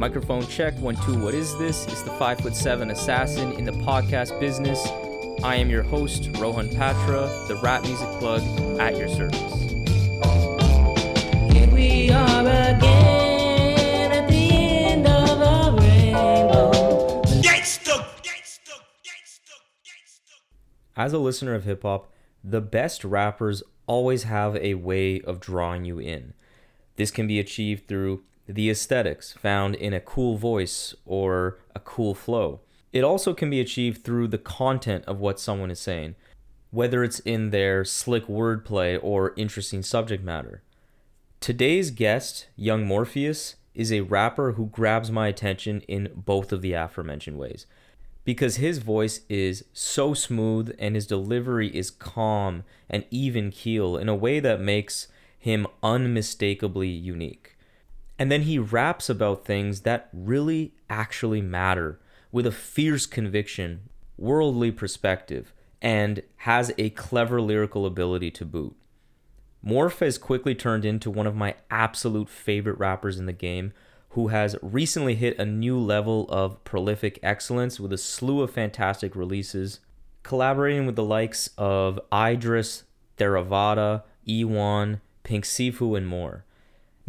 Microphone check, one, two, what is this? It's the five foot seven assassin in the podcast business. I am your host, Rohan Patra, the rap music plug at your service. Here we are again at the end of a rainbow. As a listener of hip hop, the best rappers always have a way of drawing you in. This can be achieved through the aesthetics found in a cool voice or a cool flow. It also can be achieved through the content of what someone is saying, whether it's in their slick wordplay or interesting subject matter. Today's guest, YUNGMORPHEUS, is a rapper who grabs my attention in both of the aforementioned ways because his voice is so smooth and his delivery is calm and even keel in a way that makes him unmistakably unique. And then he raps about things that really actually matter with a fierce conviction, worldly perspective, and has a clever lyrical ability to boot. Morph has quickly turned into one of my absolute favorite rappers in the game who has recently hit a new level of prolific excellence with a slew of fantastic releases, collaborating with the likes of Eyedress, Theravada, ewonee, Pink Sifu, and more.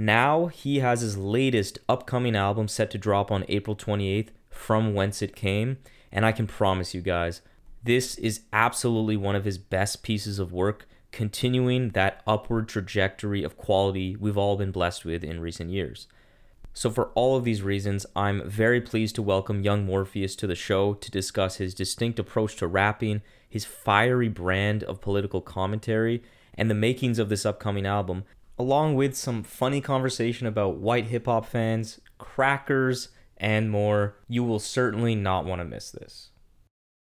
Now he has his latest upcoming album set to drop on April 28th, From Whence It Came, and I can promise you guys, this is absolutely one of his best pieces of work, continuing that upward trajectory of quality we've all been blessed with in recent years. So, for all of these reasons, I'm very pleased to welcome YUNGMORPHEUS to the show to discuss his distinct approach to rapping, his fiery brand of political commentary, and the makings of this upcoming album, along with some funny conversation about white hip hop fans, crackers, and more. You will certainly not want to miss this.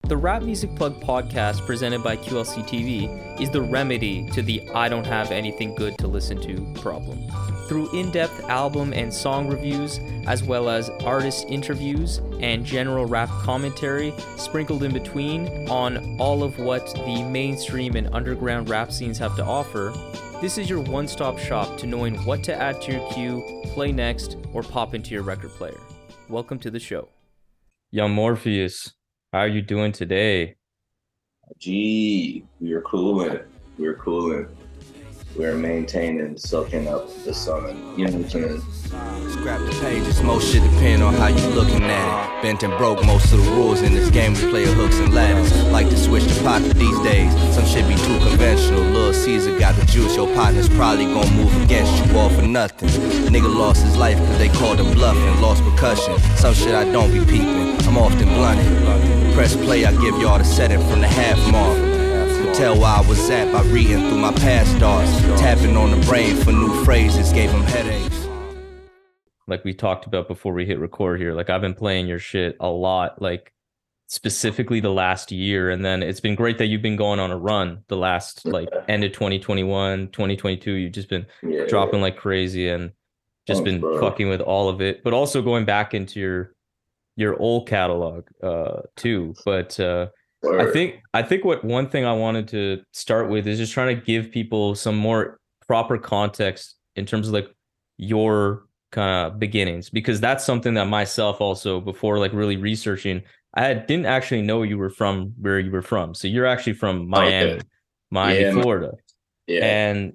The Rap Music Plug podcast presented by QLC TV is the remedy to the I don't have anything good to listen to problem. Through in depth album and song reviews, as well as artist interviews and general rap commentary sprinkled in between on all of what the mainstream and underground rap scenes have to offer, this is your one stop shop to knowing what to add to your queue, play next, or pop into your record player. Welcome to the show. YUNGMORPHEUS, how are you doing today? Gee, we are cooling. We are cooling. We're maintaining, soaking up the sun. You know what I'm saying? Scrap the pages, most shit depend on how you looking at it. Bent and broke most of the rules in this game. We play hooks and ladders. Like to switch the pocket these days. Some shit be too conventional. Little Caesar got the juice. Your partner's probably gonna move against you all for nothing. Nigga lost his life cause they called him bluffing. Lost percussion. Some shit I don't be peeping. I'm often blunted. Press play, I give y'all the setting from the half mark. Could tell where I was at by reading through my past thoughts. Tapping on the brain for new phrases gave him headaches. Like we talked about before we hit record here, like I've been playing your shit a lot, like specifically the last year. And then it's been great that you've been going on a run the last like end of 2021, 2022. You've just been Yeah. dropping like crazy and just Thanks, been bro. fucking with all of it, but also going back into your your old catalog uh too. But uh I think I think what one thing I wanted to start with is just trying to give people some more proper context in terms of like your kind of beginnings because that's something that myself also before like really researching I had, didn't actually know you were from where you were from. So you're actually from Miami, Okay. Miami, Yeah, Florida yeah. and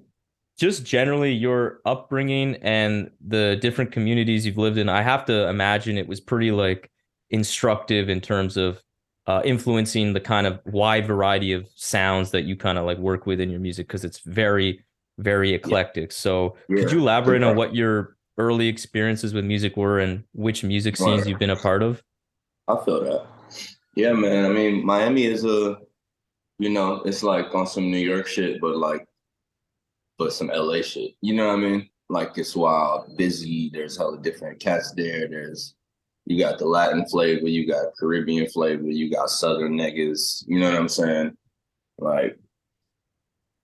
just generally your upbringing and the different communities you've lived in i have to imagine it was pretty like instructive in terms of uh, influencing the kind of wide variety of sounds that you kind of like work with in your music because it's very very eclectic so could you elaborate on what your early experiences with music were and which music scenes you've been a part of I feel that. Yeah, man. I mean, Miami is a, you know, it's like on some New York shit, but like, but some LA shit. You know what I mean? Like it's wild, busy. There's hella different cats there. There's, you got the Latin flavor, you got Caribbean flavor, you got Southern niggas. You know what I'm saying? Like,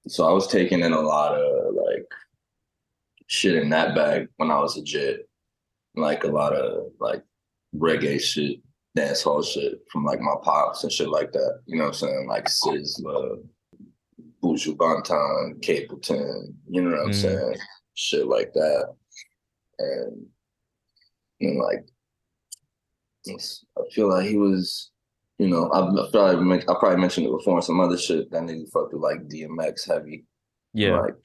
so I was taking in a lot of like shit in that bag when I was a jit. Like a lot of like reggae shit, dance hall shit from like my pops and shit like that. You know what I'm saying? Like Sizzla, Buju Banton, Capleton, you know what I'm Mm. saying? Shit like that. And, and like I feel like he was, you know, I, I probably I probably mentioned it before. Some other shit that nigga fucked with like DMX heavy, Yeah. like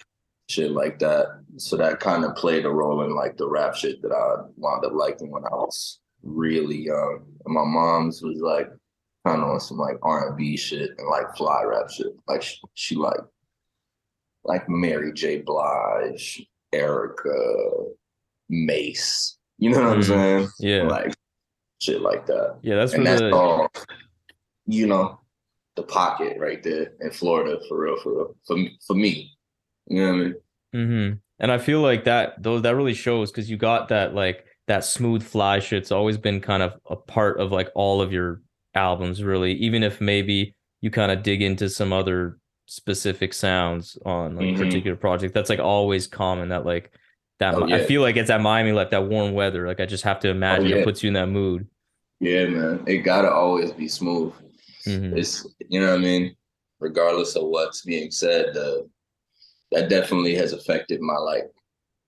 shit like that. So that kind of played a role in like the rap shit that I wound up liking when I was really young. And my mom's was like kind of on some like R and B shit and like fly rap shit. Like she, she like like Mary J. Blige, Erykah, Mase. You know what I'm Mhm. saying? Yeah. Like shit like that. Yeah, that's and that's the all, you know, the pocket right there in Florida for real, for real. For me, for me. You know what I mean? Mm-hmm. And I feel like that though that really shows because you got that like that smooth fly shit's always been kind of a part of like all of your albums, really. Even if maybe you kind of dig into some other specific sounds on like Mhm. a particular project, that's like always common. That like that Oh, I feel like it's at Miami like that warm weather. Like I just have to imagine yeah. it puts you in that mood. Yeah, man. It gotta always be smooth. Mhm. It's you know what I mean? Regardless of what's being said, uh, that definitely has affected my like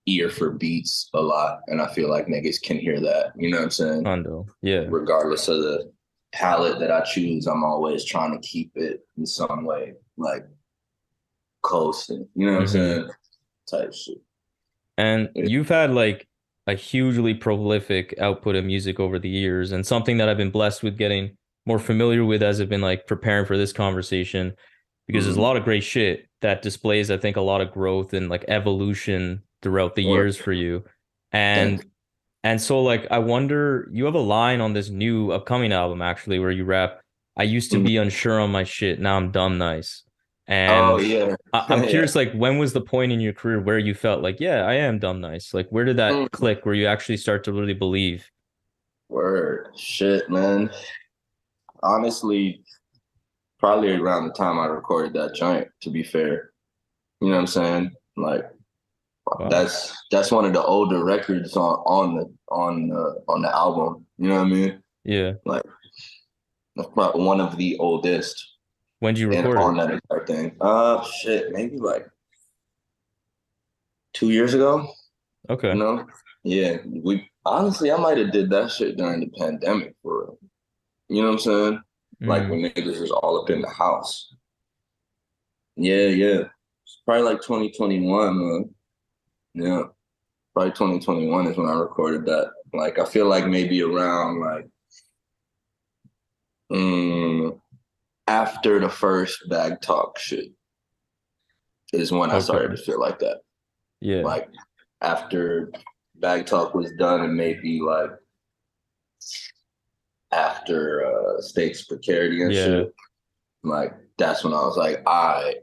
ear for beats a lot. And I feel like niggas can hear that. You know what I'm saying? Hondo. Yeah. regardless of the palette that I choose, I'm always trying to keep it in some way, like coasting. You know what I'm Mhm. saying? Type shit. And Yeah. you've had like a hugely prolific output of music over the years, and something that I've been blessed with getting more familiar with as I've been like preparing for this conversation, because there's a Mhm. lot of great shit that displays, I think, a lot of growth and like evolution throughout the years for you. And Thank and so like I wonder, you have a line on this new upcoming album actually where you rap, I used to Mhm. be unsure on my shit, now I'm dumb nice. And oh yeah. I- I'm Yeah. curious, like, when was the point in your career where you felt like, yeah, I am dumb nice? Like, where did that Mm. click where you actually start to really believe? Word. Shit, man. Honestly, probably around the time I recorded that joint, to be fair. You know what I'm saying? Like Wow. that's that's one of the older records on on the on the on the album. You know what I mean? Yeah. Like that's probably one of the oldest. When did you record on that exact thing. Uh, shit, maybe like two years ago. Okay. You know, yeah. We honestly, I might have did that shit during the pandemic for real. You know what I'm saying? Like Mm. when niggas was all up in the house. Yeah, yeah. It's probably like 2021, man. Yeah, probably 2021 is when I recorded that. Like, I feel like maybe around like mm, after the first bag talk shit is when I started to feel like that. Yeah. Like after bag talk was done, and maybe like after uh states precarity and Yeah. shit. Like that's when I was like, all right,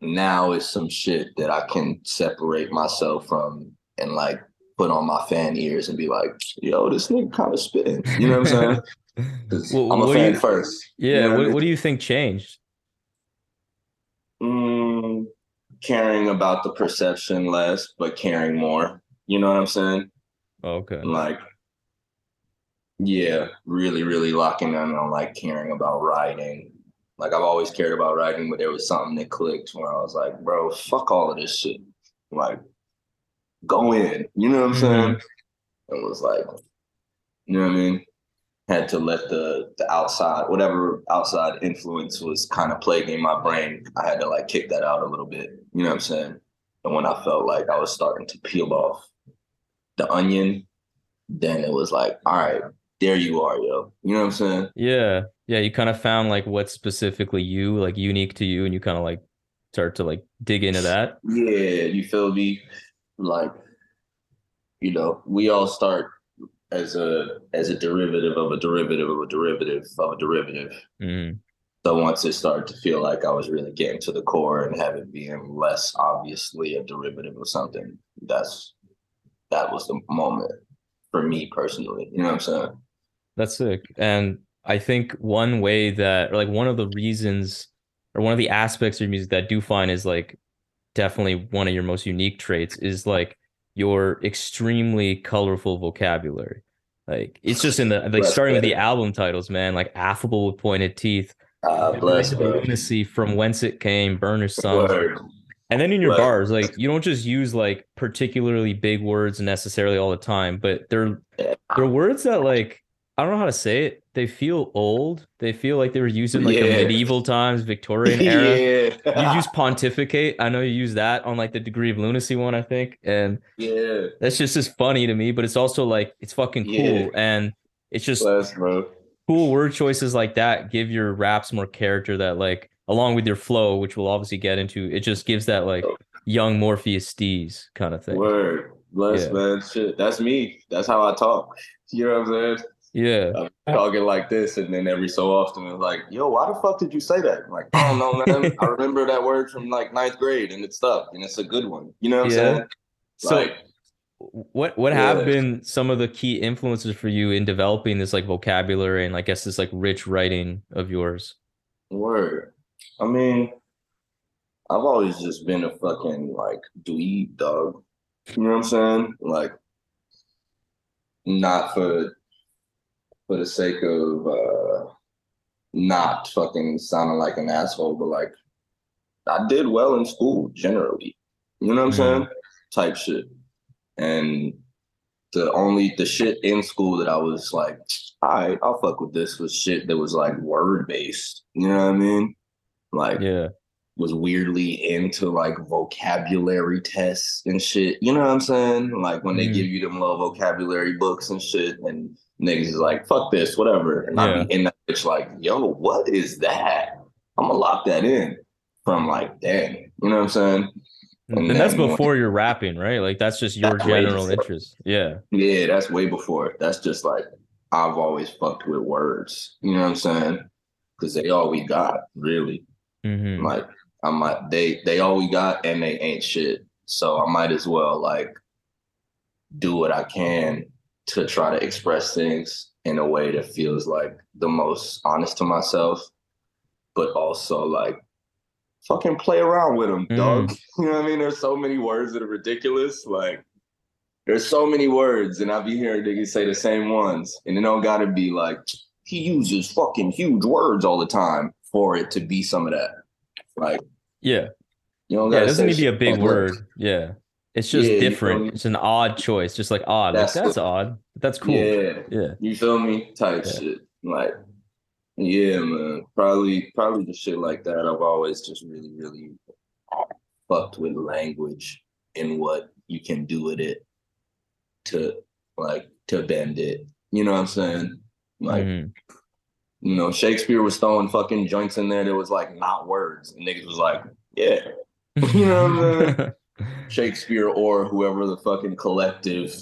now is some shit that I can separate myself from and like put on my fan ears and be like, yo, this nigga kind of spitting. You know what I'm saying? Well, I'm a fan you- first. You yeah. know what what, what do you think changed? Mm, caring about the perception less, but caring more. You know what I'm saying? Oh, okay. Like, yeah, really, really locking in on like caring about writing. Like I've always cared about writing, but there was something that clicked where I was like, bro, fuck all of this shit. Like, go in. You know what I'm saying? It was like, you know what I mean? Had to let the the outside, whatever outside influence was kind of plaguing my brain. I had to like kick that out a little bit. You know what I'm saying? And when I felt like I was starting to peel off the onion, then it was like, all right, there you are, yo. You know what I'm saying? Yeah. Yeah. You kind of found like what's specifically you, like unique to you, and you kind of like start to like dig into that. Yeah, you feel me? Like, you know, we all start as a as a derivative of a derivative of a derivative of a derivative. Mm. So once it started to feel like I was really getting to the core and have it being less obviously a derivative of something, that's that was the moment for me personally. You know what I'm saying? That's sick. And I think one way that, or like one of the reasons, or one of the aspects of your music that I do find is like definitely one of your most unique traits is like your extremely colorful vocabulary. Like it's just in the like Bless, starting with the album titles, man. Like affable with pointed teeth, Uh, bless, lunacy from whence it came, burner. Word. And then in your bars, like you don't just use like particularly big words necessarily all the time, but they're Yeah. they're words that like I don't know how to say it. They feel old. They feel like they were used in like the Yeah. medieval times, Victorian era. yeah. You use pontificate. I know you use that on like the degree of lunacy one, I think. And yeah. that's just as funny to me, but it's also like it's fucking cool. Yeah. And it's just Bless, bro. cool word choices like that give your raps more character that like along with your flow, which we'll obviously get into, it just gives that like YUNGMORPHEUS Steez kind of thing. Word. Bless, man. Shit. That's me. That's how I talk. You know what I'm saying? Yeah. I'm talking like this, and then every so often it's like, yo, why the fuck did you say that? I'm like, I don't know, man. I remember that word from like ninth grade and it stuck and it's a good one. You know what Yeah. I'm saying? So Like, what what have been some of the key influences for you in developing this like vocabulary and I guess this like rich writing of yours? word. I mean, I've always just been a fucking like dweeb dog. You know what I'm saying? Like, not for for the sake of uh not fucking sounding like an asshole, but like I did well in school generally. You know what I'm Mhm. saying? Type shit. And the only the shit in school that I was like, all right, I'll fuck with this was shit that was like word based. You know what I mean? Like Yeah. was weirdly into like vocabulary tests and shit. You know what I'm saying? Like when they Mhm. give you them little vocabulary books and shit, and niggas is like, fuck this, whatever. And I be in that bitch like, yo, what is that? I'm gonna lock that in from like then. You know what I'm saying? And, And that's then when- before you're rapping, right? Like that's just your That's general interest. Yeah. Yeah, that's way before. That's just like I've always fucked with words. You know what I'm saying? Because they all we got, really. hmm Like I might they they all we got and they ain't shit. So I might as well like do what I can to try to express things in a way that feels like the most honest to myself, but also like fucking play around with them, mm. dog. You know what I mean? There's so many words that are ridiculous. Like there's so many words, and I be hearing niggas say the same ones, and it don't gotta be like he uses fucking huge words all the time for it to be some of that. Like Yeah. you don't Yeah. It doesn't need to be a big word. Yeah. It's just Yeah, you different. It's an odd choice. Just like odd. Like That's that's odd. But that's cool. Yeah, Yeah. you feel me? Type Yeah. shit. Like, yeah, man. Probably, probably the shit like that. I've always just really, really fucked with language and what you can do with it to like to bend it. You know what I'm saying? Like, Mhm. you know, Shakespeare was throwing fucking joints in there that was like not words, and niggas was like, yeah, You know what I'm Shakespeare or whoever the fucking collective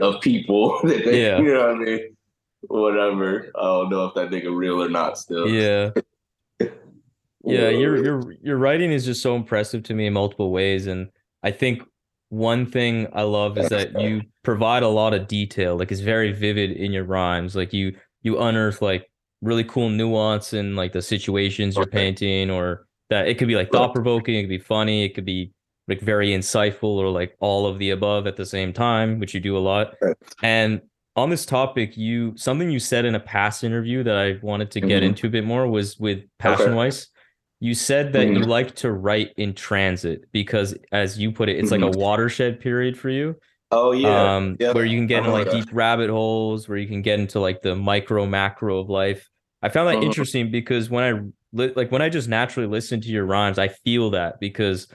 of people that they, Yeah. you know what I mean? Whatever. I don't know if that nigga real or not still. yeah. Yeah, your your your writing is just so impressive to me in multiple ways, and I think one thing I love is that you provide a lot of detail. Like it's very vivid in your rhymes. Like you you unearth like really cool nuance in like the situations you're painting, or that it could be like thought provoking, it could be funny, it could be like very insightful, or like all of the above at the same time, which you do a lot. Right. And on this topic, you something you said in a past interview that I wanted to get Mhm. into a bit more was with Passion Weiss. You said that you Mhm. like to write in transit because, as you put it, it's like a watershed period for you. Oh yeah. um, yeah. where you can get I into like that. deep rabbit holes, where you can get into like the micro macro of life. I found that Mhm. interesting because when I li- like when I just naturally listen to your rhymes, I feel that because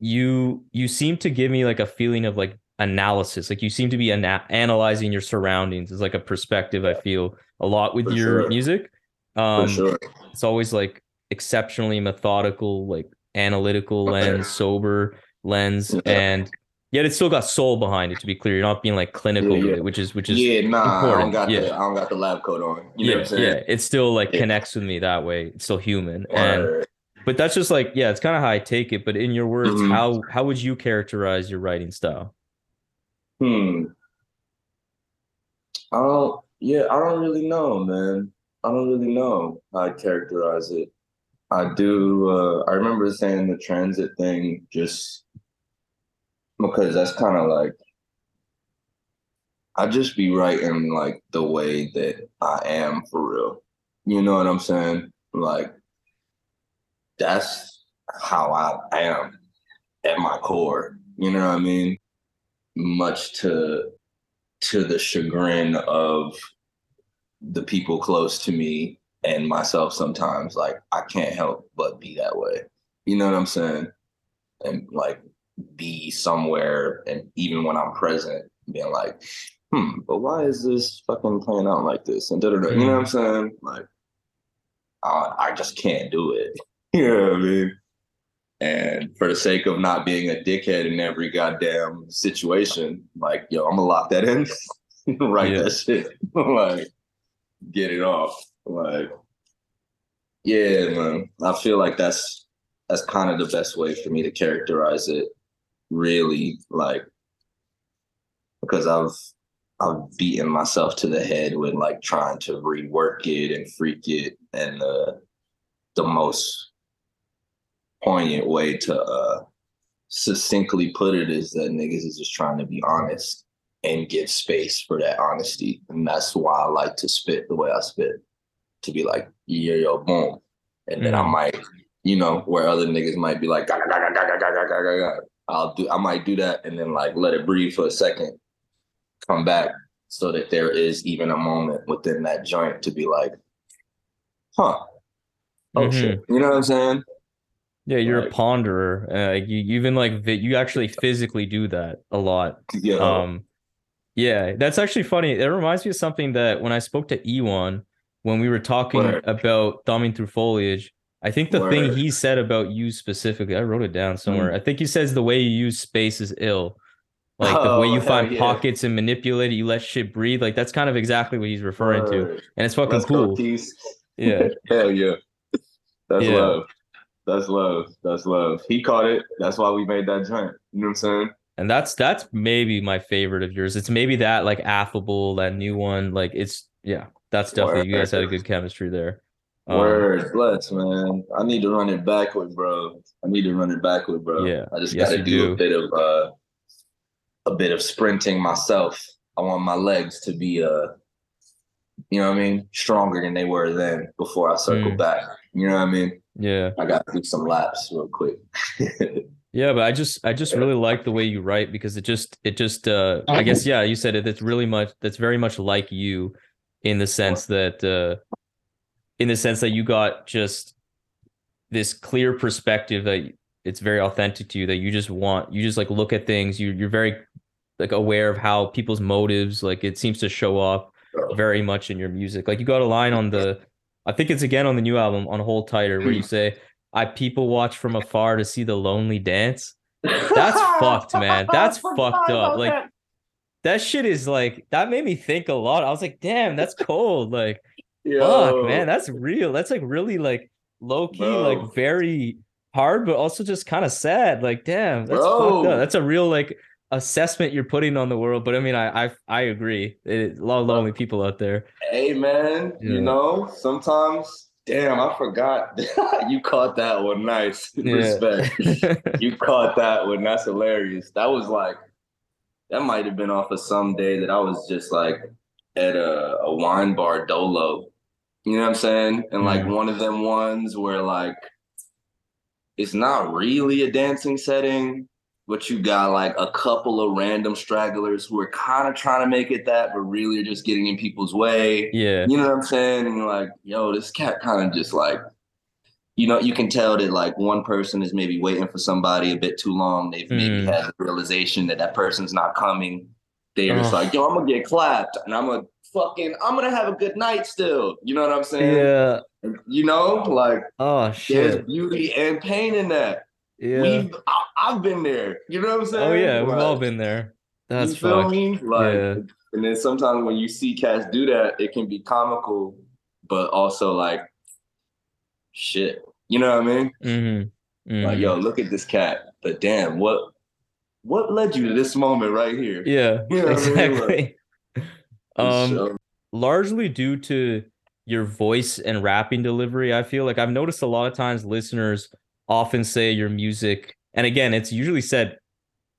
you you seem to give me like a feeling of like analysis. Like you seem to be ana- analyzing your surroundings. It's like a perspective I feel a lot with For your sure. music. Um, sure. it's always like exceptionally methodical, like analytical Okay. lens, sober lens, Yeah. and yet it's still got soul behind it. To be clear, you're not being like clinical Yeah, with yeah. it, which is which is Yeah, nah, I don't important, got yeah. the I don't got the lab coat on. You know yeah, what I'm saying? yeah. It still like connects with me that way. It's still human, and. But that's just like yeah, it's kind of how I take it. But in your words, Mhm. how how would you characterize your writing style? Hmm. I don't, yeah, I don't really know, man. I don't really know how I characterize it. I do, uh, I remember saying the transit thing just because that's kind of like, I just be writing like the way that I am for real. You know what I'm saying? Like, that's how I am at my core. You know what I mean? Much to to the chagrin of the people close to me and myself sometimes like I can't help but be that way. You know what I'm saying? And like be somewhere and even when I'm present, being like, hmm, but why is this fucking playing out like this? And da da da. You know what I'm saying? Like I, I just can't do it. You know what I mean? And for the sake of not being a dickhead in every goddamn situation, like, yo, I'm gonna lock that in, write Yeah. that shit, like, get it off. Like, yeah, man. I feel like that's that's kind of the best way for me to characterize it. Really, like, because I've I've beaten myself to the head with like trying to rework it and freak it, and uh, the most poignant way to uh, succinctly put it is that niggas is just trying to be honest and give space for that honesty, and that's why I like to spit the way I spit, to be like, yo, yo, boom, and then I Mhm. might, you know, where other niggas might be like, "Ga, ga, ga, ga, ga, ga, ga, ga, ga, ga." I'll do, I might do that, and then like let it breathe for a second, come back, so that there is even a moment within that joint to be like, huh. Oh Mhm. shit. You know what I'm saying? Yeah, you're a ponderer. Uh, you you even like you actually physically do that a lot. Yeah. Um, yeah, that's actually funny. It reminds me of something that when I spoke to ewonee when we were talking Word. about thumbing through foliage, I think the thing he said about you specifically, I wrote it down somewhere. Mm. I think he says the way you use space is ill. Like the way Oh, you find yeah. pockets and manipulate it, you let shit breathe. Like that's kind of exactly what he's referring to. And it's fucking Let's cool. Yeah. Hell yeah. That's Yeah. love. That's love. That's love. He caught it. That's why we made that joint. You know what I'm saying? And that's that's maybe my favorite of yours. It's maybe that like affable, that new one. Like it's yeah, that's definitely you guys had a good chemistry there. Um, Word. Bless, man. I need to run it backward, bro. I need to run it backward, bro. Yeah. I just Yes, gotta do, do. a bit of uh a bit of sprinting myself. I want my legs to be uh you know what I mean, stronger than they were then before I circle Mm. back. You know what I mean? Yeah. I gotta do some laps real quick. Yeah, but I just I just really like the way you write because it just it just uh I guess yeah, you said it it's really much that's very much like you in the sense that uh in the sense that you got just this clear perspective that it's very authentic to you that you just want you just like look at things you you're very like aware of how people's motives like it seems to show up very much in your music. Like you got a line on the I think it's again on the new album on Hold Tighter where you say I people watch from afar to see the lonely dance. That's fucked, man. That's fucked up. Like that shit is like that made me think a lot. I was like, damn, that's cold. Like, fuck, man, that's real. That's like really like low key, Bro. like very hard, but also just kind of sad. Like, damn, that's Bro. fucked up. That's a real like assessment you're putting on the world. But I mean, I I I agree. It, a lot of lonely people out there. Hey man, Yeah. you know, sometimes damn, I forgot. you caught that one nice. Yeah. Respect. you caught that one. That's hilarious. That was like that might have been off of some day that I was just like at a, a wine bar dolo. You know what I'm saying? And like one of them ones where like it's not really a dancing setting, but you got like a couple of random stragglers who are kind of trying to make it that, but really are just getting in people's way. yeah. You know what I'm saying? And you're like, yo, this cat kind of just like, you know, you can tell that like one person is maybe waiting for somebody a bit too long. They've maybe Mm. had the realization that that person's not coming. They're just like, yo, I'm gonna get clapped, and I'm gonna fucking, I'm gonna have a good night still. You know what I'm saying? Yeah. You know, like Oh shit. there's beauty and pain in that. Yeah. We've, I, I've been there. You know what I'm saying? Oh yeah, we've all been there. That's you feel fucked. me? Like, Yeah. and then sometimes when you see cats do that, it can be comical, but also like, shit. You know what I mean? Mm-hmm. Like, yo, look at this cat. But damn, what, what led you to this moment right here? Yeah, You know what I mean? Like, exactly. Um, largely due to your voice and rapping delivery, I feel like I've noticed a lot of times listeners often say your music, and again, it's usually said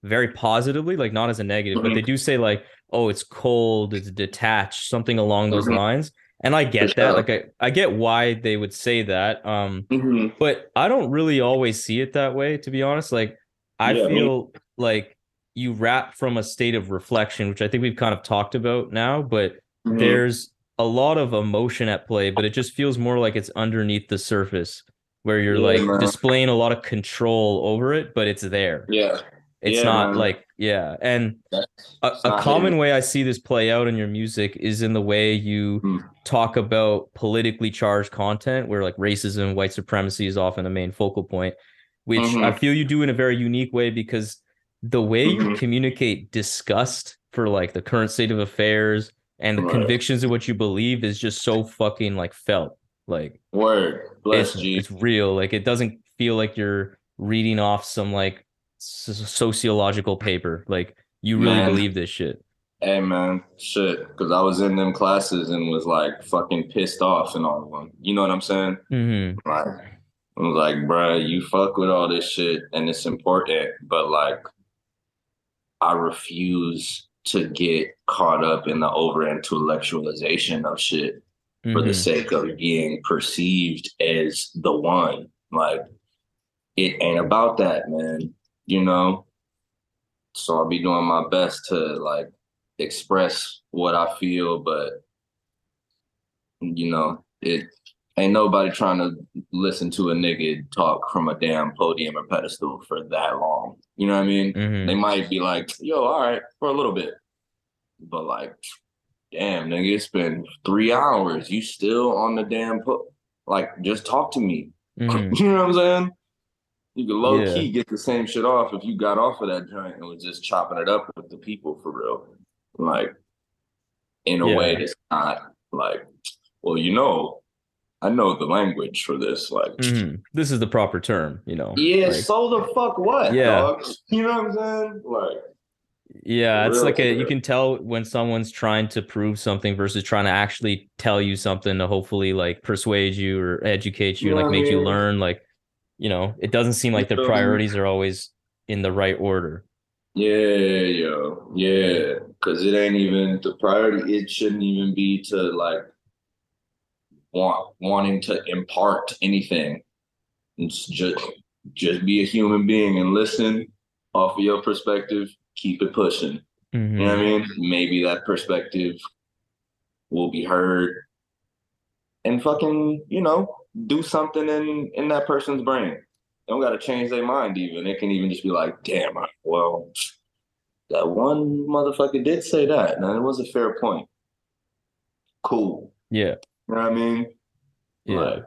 very positively, like not as a negative, but Mhm. they do say like, "Oh, it's cold, it's detached," something along those Mhm. lines. And I get For that. Like I, I get why they would say that. Um, Mhm. but I don't really always see it that way, to be honest. Like, I Yeah, me- feel like you rap from a state of reflection, which I think we've kind of talked about now, but Mhm. there's a lot of emotion at play, but it just feels more like it's underneath the surface where you're Yeah, like man. displaying a lot of control over it, but it's there. Yeah. It's Yeah, not man. like yeah, and That's, a, a common way I see this play out in your music is in the way you Hmm. talk about politically charged content, where like racism, white supremacy is often a main focal point, which Mhm. I feel you do in a very unique way because the way you Mhm. communicate disgust for like the current state of affairs and the Right. convictions of what you believe is just so fucking like felt. Like Word. Bless it's, G. it's real. Like it doesn't feel like you're reading off some like sociological paper. Like you really Man. believe this shit. Hey man, shit. Because I was in them classes and was like fucking pissed off and all of them. You know what I'm saying? Mm-hmm. Like, I was like, bruh, you fuck with all this shit and it's important, but like, I refuse to get caught up in the over intellectualization of shit for the Mhm. sake of being perceived as the one. Like, it ain't about that, man. You know? So I'll be doing my best to like express what I feel, but you know, it ain't nobody trying to listen to a nigga talk from a damn podium or pedestal for that long. You know what I mean? Mhm. They might be like, yo, all right, for a little bit. But like, damn, nigga, it's been three hours. You still on the damn po like just talk to me. Mhm. You know what I'm saying? You could low Yeah. key get the same shit off if you got off of that joint and was just chopping it up with the people for real. Like in a way Yeah. that's not like, well, you know, I know the language for this. Like, Mhm. This is the proper term, you know. yeah, Like, so the fuck what? Yeah. dog? You know what I'm saying? Like, yeah, it's like a you can tell when someone's trying to prove something versus trying to actually tell you something to hopefully like persuade you or educate you, know like I make you learn. Like, you know, it doesn't seem like their priorities are always in the right order. yeah, yo, yeah, because it ain't even the priority. It shouldn't even be to like want wanting to impart anything. It's just just be a human being and listen off of your perspective. Keep it pushing. Mhm. You know what I mean? Maybe that perspective will be heard, and fucking, you know, do something in in that person's brain. They don't got to change their mind. Even it can even just be like, damn, well, that one motherfucker did say that, and it was a fair point. Cool. Yeah. You know what I mean? Yeah. Like,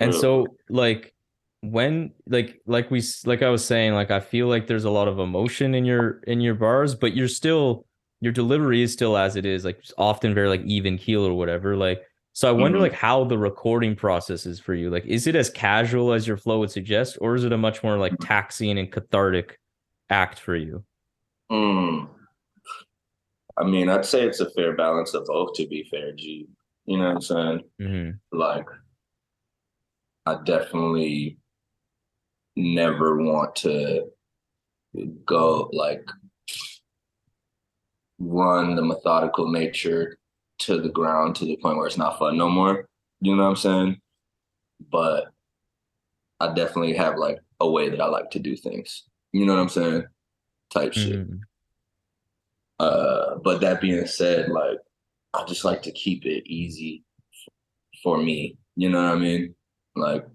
and so like when like like we like i was saying like i feel like there's a lot of emotion in your in your bars but you're still your delivery is still as it is like often very like even keel or whatever like so i wonder Mhm. like how the recording process is for you like is it as casual as your flow would suggest or is it a much more like taxing and cathartic act for you Mm. I mean, I'd say it's a fair balance of both, to be fair, G. You know what I'm saying? hmm Like, I definitely never want to go, like, run the methodical nature to the ground to the point where it's not fun no more. You know what I'm saying? But I definitely have, like, a way that I like to do things. You know what I'm saying? Type shit. Mhm. Uh, but that being said, like I just like to keep it easy for me. You know what I mean? Like,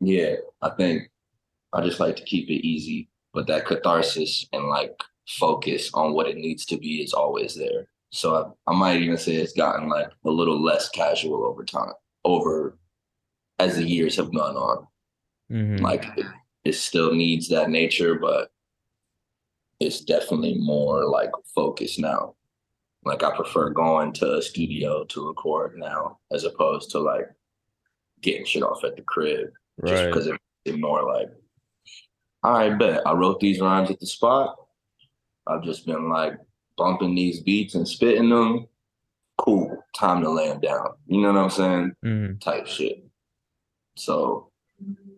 yeah, I think I just like to keep it easy, but that catharsis and like focus on what it needs to be is always there. So I, I might even say it's gotten like a little less casual over time, over as the years have gone on Mhm. like it, it still needs that nature but it's definitely more like focused now like i prefer going to a studio to record now as opposed to like getting shit off at the crib just because it's more like all right bet i wrote these rhymes at the spot i've just been like bumping these beats and spitting them cool time to lay them down you know what i'm saying Mhm. type shit. So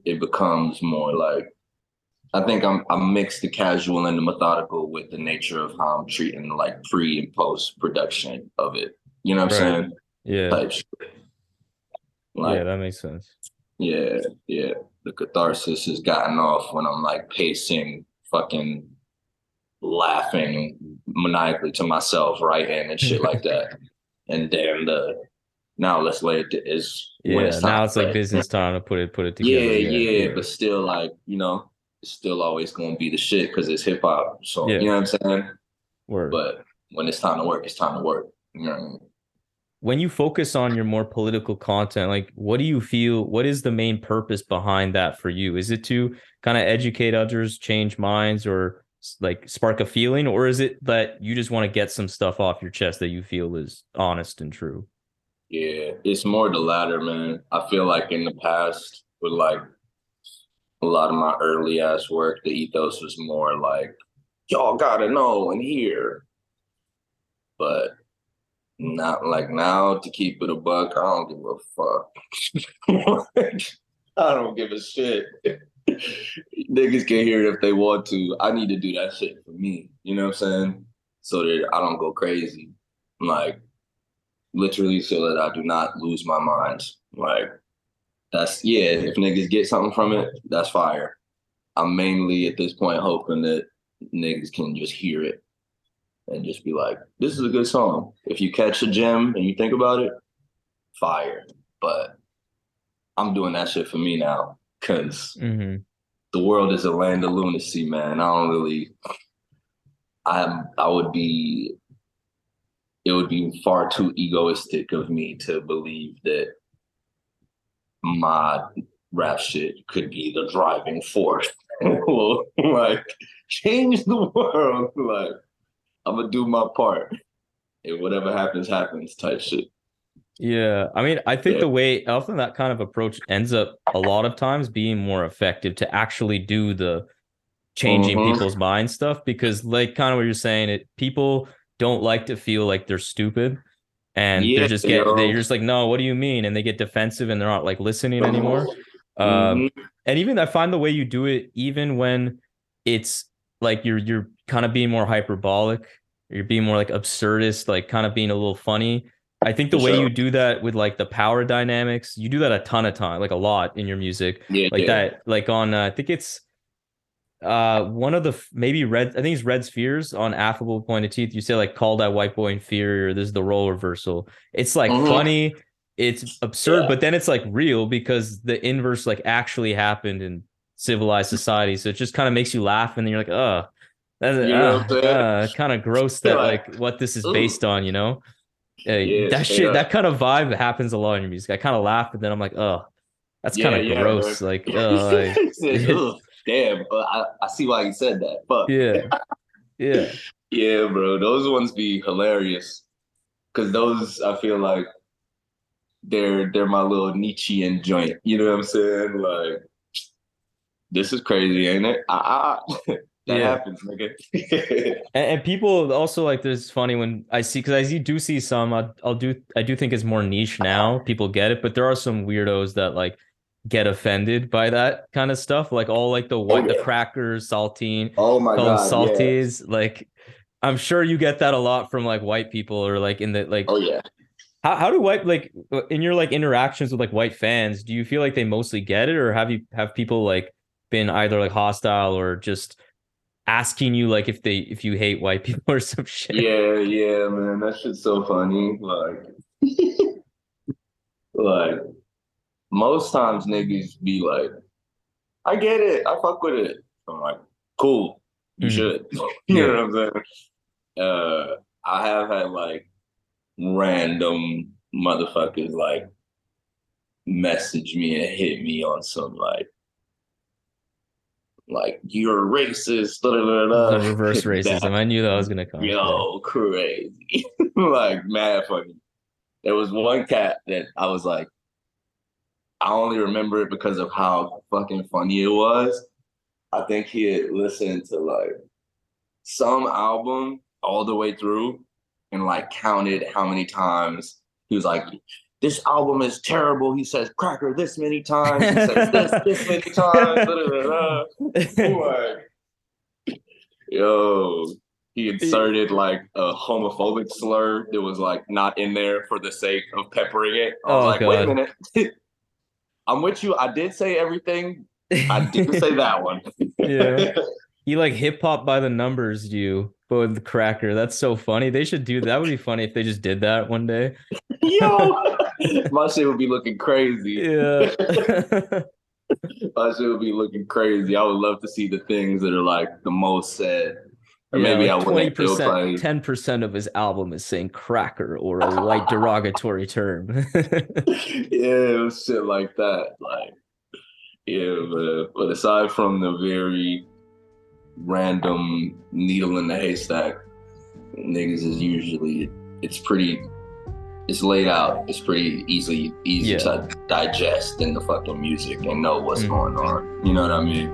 it becomes more like I think I'm I mix the casual and the methodical with the nature of how I'm treating like pre and post production of it. You know what I'm Right. saying? yeah Type shit. Like yeah that makes sense yeah, yeah. The catharsis has gotten off when I'm like pacing, fucking laughing maniacally to myself, writing and shit like that. and then the now let's lay it is when Yeah, it's time now it's like business time to put it put it together. Yeah, together. yeah, but still, like you know, it's still always gonna be the shit because it's hip hop. So Yeah. you know what I'm saying. Word. But when it's time to work, it's time to work. You know what I mean? When you focus on your more political content, like what do you feel? What is the main purpose behind that for you? Is it to kind of educate others, change minds, or like spark a feeling, or is it that you just want to get some stuff off your chest that you feel is honest and true? Yeah, it's more the latter, man. I feel like in the past, with like a lot of my early ass work, the ethos was more like, y'all gotta know and hear. But not like now to keep it a buck, I don't give a fuck. I don't give a shit. Niggas can hear it if they want to. I need to do that shit for me. You know what I'm saying? So that I don't go crazy. Like, literally so that I do not lose my mind. Like that's yeah, if niggas get something from it, that's fire. I'm mainly at this point hoping that niggas can just hear it and just be like, this is a good song. If you catch a gem and you think about it, fire. But I'm doing that shit for me now because Mm-hmm. the world is a land of lunacy, man. I don't really I I would be it would be far too egoistic of me to believe that my rap shit could be the driving force. like change the world. Like I'm gonna do my part. And whatever happens, happens type shit. Yeah, I mean, I think Yeah. the way often that kind of approach ends up a lot of times being more effective to actually do the changing Mhm. people's mind stuff because, like, kind of what you're saying, it people don't like to feel like they're stupid, and Yeah, they're just get yo. they're just like, no, what do you mean? And they get defensive and they're not like listening anymore. Um, Mhm. and even I find the way you do it, even when it's like you're you're kind of being more hyperbolic, you're being more like absurdist, like kind of being a little funny. I think the For way sure. you do that with like the power dynamics, you do that a ton of time, like a lot in your music, yeah, like yeah. that, like on uh, I think it's uh one of the maybe red I think it's Red Spheres on Affable Pointed Teeth. You say like call that white boy inferior. This is the role reversal. It's like Mhm. funny, it's absurd, Yeah. but then it's like real because the inverse like actually happened in civilized society. So it just kind of makes you laugh, and then you're like, oh, that's You know what I'm kind of gross that like, like what this is "Ooh." based on, you know? Uh, Yeah, that shit, that kind of vibe happens a lot in your music. I kind of laugh, but then I'm like, oh, that's Yeah, kind of yeah, gross. man. Like, uh, like, said, damn, but I, I see why he said that. But yeah, yeah, Yeah, bro, those ones be hilarious. Cause those I feel like they're they're my little Nietzschean joint. You know what I'm saying? Like this is crazy, ain't it? Ah, ah. that Yeah. happens, nigga. and, and people also like this funny when I see because I see, do see some. I'll, I'll do I do think it's more niche now. People get it, but there are some weirdos that like get offended by that kind of stuff. Like all like the what the yeah. crackers, saltine, oh my god. yeah. salties. Like I'm sure you get that a lot from like white people or like in the like Oh yeah. how, how do white like in your like interactions with like white fans do you feel like they mostly get it or have you have people like been either like hostile or just asking you like if they if you hate white people or some shit Yeah, yeah, man. That shit's so funny. Like like most times niggas be like, I get it, I fuck with it. I'm like, cool, you Mhm. should. you know what I'm saying? Uh I have had like random motherfuckers like message me and hit me on some like like you're racist. Da, da, da, da. the reverse That- racism i knew that was gonna come Yo, crazy. like mad funny. There was one cat that I was like, I only remember it because of how fucking funny it was. I think he had listened to like some album all the way through and like counted how many times he was like, this album is terrible. He says cracker this many times. He says this this many times. Yo, he inserted like a homophobic slur that was like not in there for the sake of peppering it. I was Oh, like, wait a minute. I'm with you. I did say everything. I didn't say that one. Yeah. he like hip hop by the numbers you, but with the cracker. That's so funny. They should do that. Would be funny if they just did that one day. Yo, my shit would be looking crazy. Yeah. My shit would be looking crazy. I would love to see the things that are like the most said. Or Yeah, maybe like I wouldn't feel 20%, 10% of his album is saying cracker or a light derogatory term. yeah, shit like that. Like, yeah, but, but aside from the very random needle in the haystack, niggas is usually it's pretty it's laid out. It's pretty easily easy Yeah. to digest in the fucking music and know what's Mhm. going on. You know what I mean?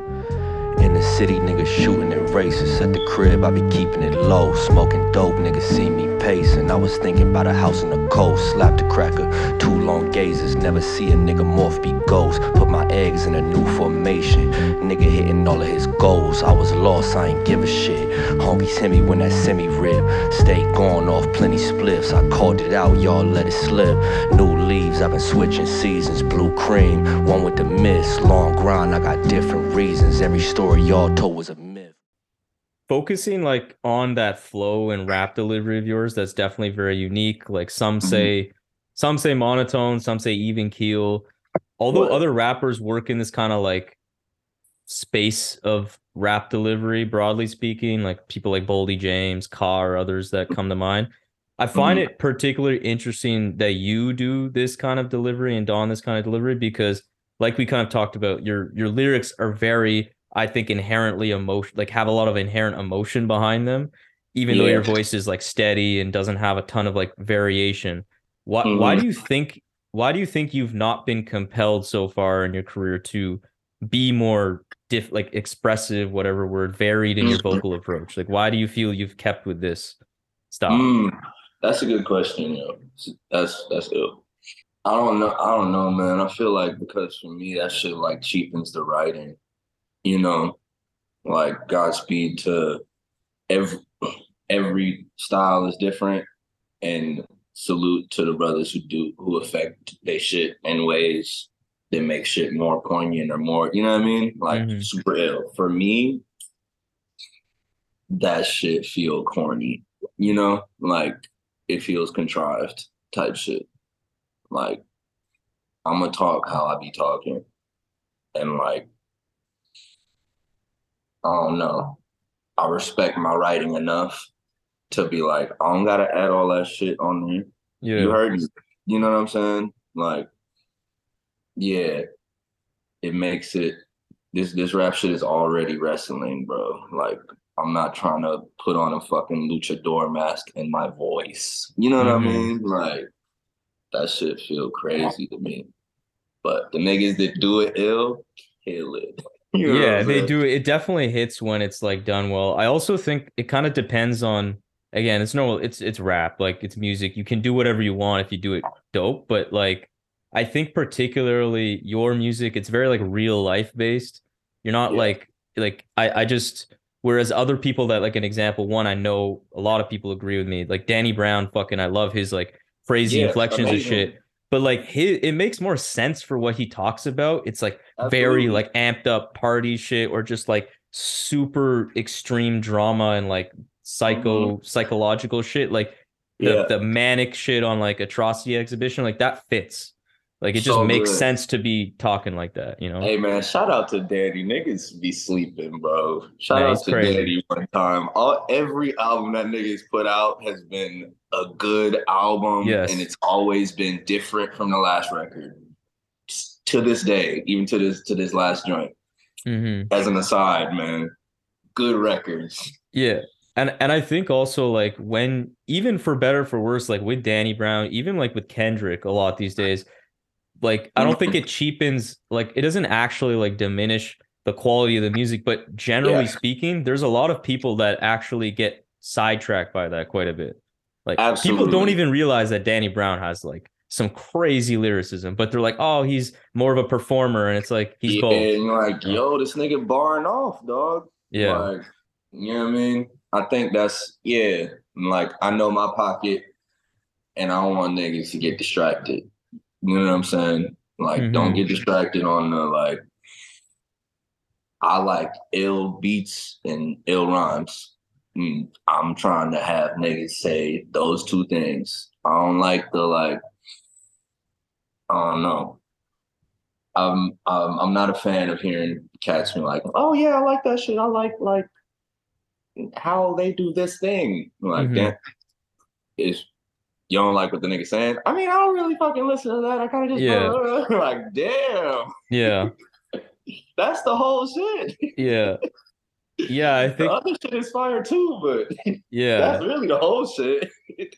In the city, niggas shooting in races. At the crib, I be keeping it low. Smoking dope, niggas see me pacing. I was thinking about a house on the coast. Slap the cracker, two long gazes. Never see a nigga morph be ghost. Put my eggs in a new formation. Nigga hitting all of his goals. I was lost, I ain't give a shit. Homies hit me when that semi rib. Stay going off plenty spliffs. I called it out, y'all let it slip. New leaves, I've been switching seasons. Blue cream, one with the mist. Long grind, I got different reasons. Every story y'all told was a. Focusing like on that flow and rap delivery of yours, that's definitely very unique. Like some Mhm. say some say monotone, some say even keel. Although Right. other rappers work in this kind of like space of rap delivery, broadly speaking, like people like Boldy James, Carr, others that come to mind. I find Mhm. it particularly interesting that you do this kind of delivery and Don this kind of delivery because, like we kind of talked about, your your lyrics are very, I think, inherently emotion, like have a lot of inherent emotion behind them, even though your voice is like steady and doesn't have a ton of like variation. Why why Mhm. do you think why do you think you've not been compelled so far in your career to be more diff like expressive, whatever word, varied in your Mhm. vocal approach? Like why do you feel you've kept with this style? Mm, that's a good question, yo. That's that's ill. I don't know. I don't know, man. I feel like because for me that shit like cheapens the writing. You know, like Godspeed to every every style is different, and salute to the brothers who do who affect their shit in ways that make shit more poignant or more. You know what I mean? Like Mhm. super ill. For me, that shit feel corny. You know, like it feels contrived type shit. Like I'm gonna talk how I be talking, and like I don't know. I respect my writing enough to be like, I don't gotta add all that shit on there. Yeah. You heard me. You know what I'm saying? Like, yeah, it makes it. This this rap shit is already wrestling, bro. Like, I'm not trying to put on a fucking luchador mask in my voice. You know what Mhm. I mean? Like, that shit feel crazy to me. But the niggas that do it ill, kill it. You know yeah, they do. It definitely hits when it's like done well. I also think it kind of depends on. Again, it's no, it's it's rap, like it's music. You can do whatever you want if you do it dope. But like, I think particularly your music, it's very like real life based. You're not Yeah. like like I I just whereas other people that like an example one I know a lot of people agree with me like Danny Brown fucking I love his like crazy Yeah, inflections and shit. But like his, it makes more sense for what he talks about. It's like Absolutely. very like amped up party shit or just like super extreme drama and like psycho psychological shit like the, Mm-hmm. Yeah. the manic shit on like atrocity exhibition like that fits like it just So makes good. sense to be talking like that you know Hey man, shout out to daddy Niggas be sleeping, bro. Shout Nah, out to crazy. Danny one time. All every album that niggas put out has been a good album, Yes. and it's always been different from the last record. To this day, even to this to this last joint. Mhm. As an aside, man, good records. Yeah. And and I think also like when even for better or for worse, like with Danny Brown, even like with Kendrick a lot these days, like I don't think it cheapens like it doesn't actually like diminish the quality of the music, but generally Yeah. speaking, there's a lot of people that actually get sidetracked by that quite a bit. Like people don't even realize that Danny Brown has like some crazy lyricism, but they're like, oh, he's more of a performer, and it's like he's yeah, both. and like, yo, this nigga barring off, dog. Yeah. Like, you know what I mean? I think that's yeah. Like I know my pocket, and I don't want niggas to get distracted. You know what I'm saying? Like, don't Mhm. get distracted on the like I like ill beats and ill rhymes. Mm, I'm trying to have niggas say those two things. I don't like the like. I don't know. I'm um, I'm not a fan of hearing cats be like, "Oh yeah, I like that shit. I like like how they do this thing." Like Mhm. that is you don't like what the nigga saying. I mean, I don't really fucking listen to that. I kind of just Yeah. like, damn, Yeah. that's the whole shit. Yeah. Yeah, I The think other shit is fire too, but yeah. that's really the whole shit.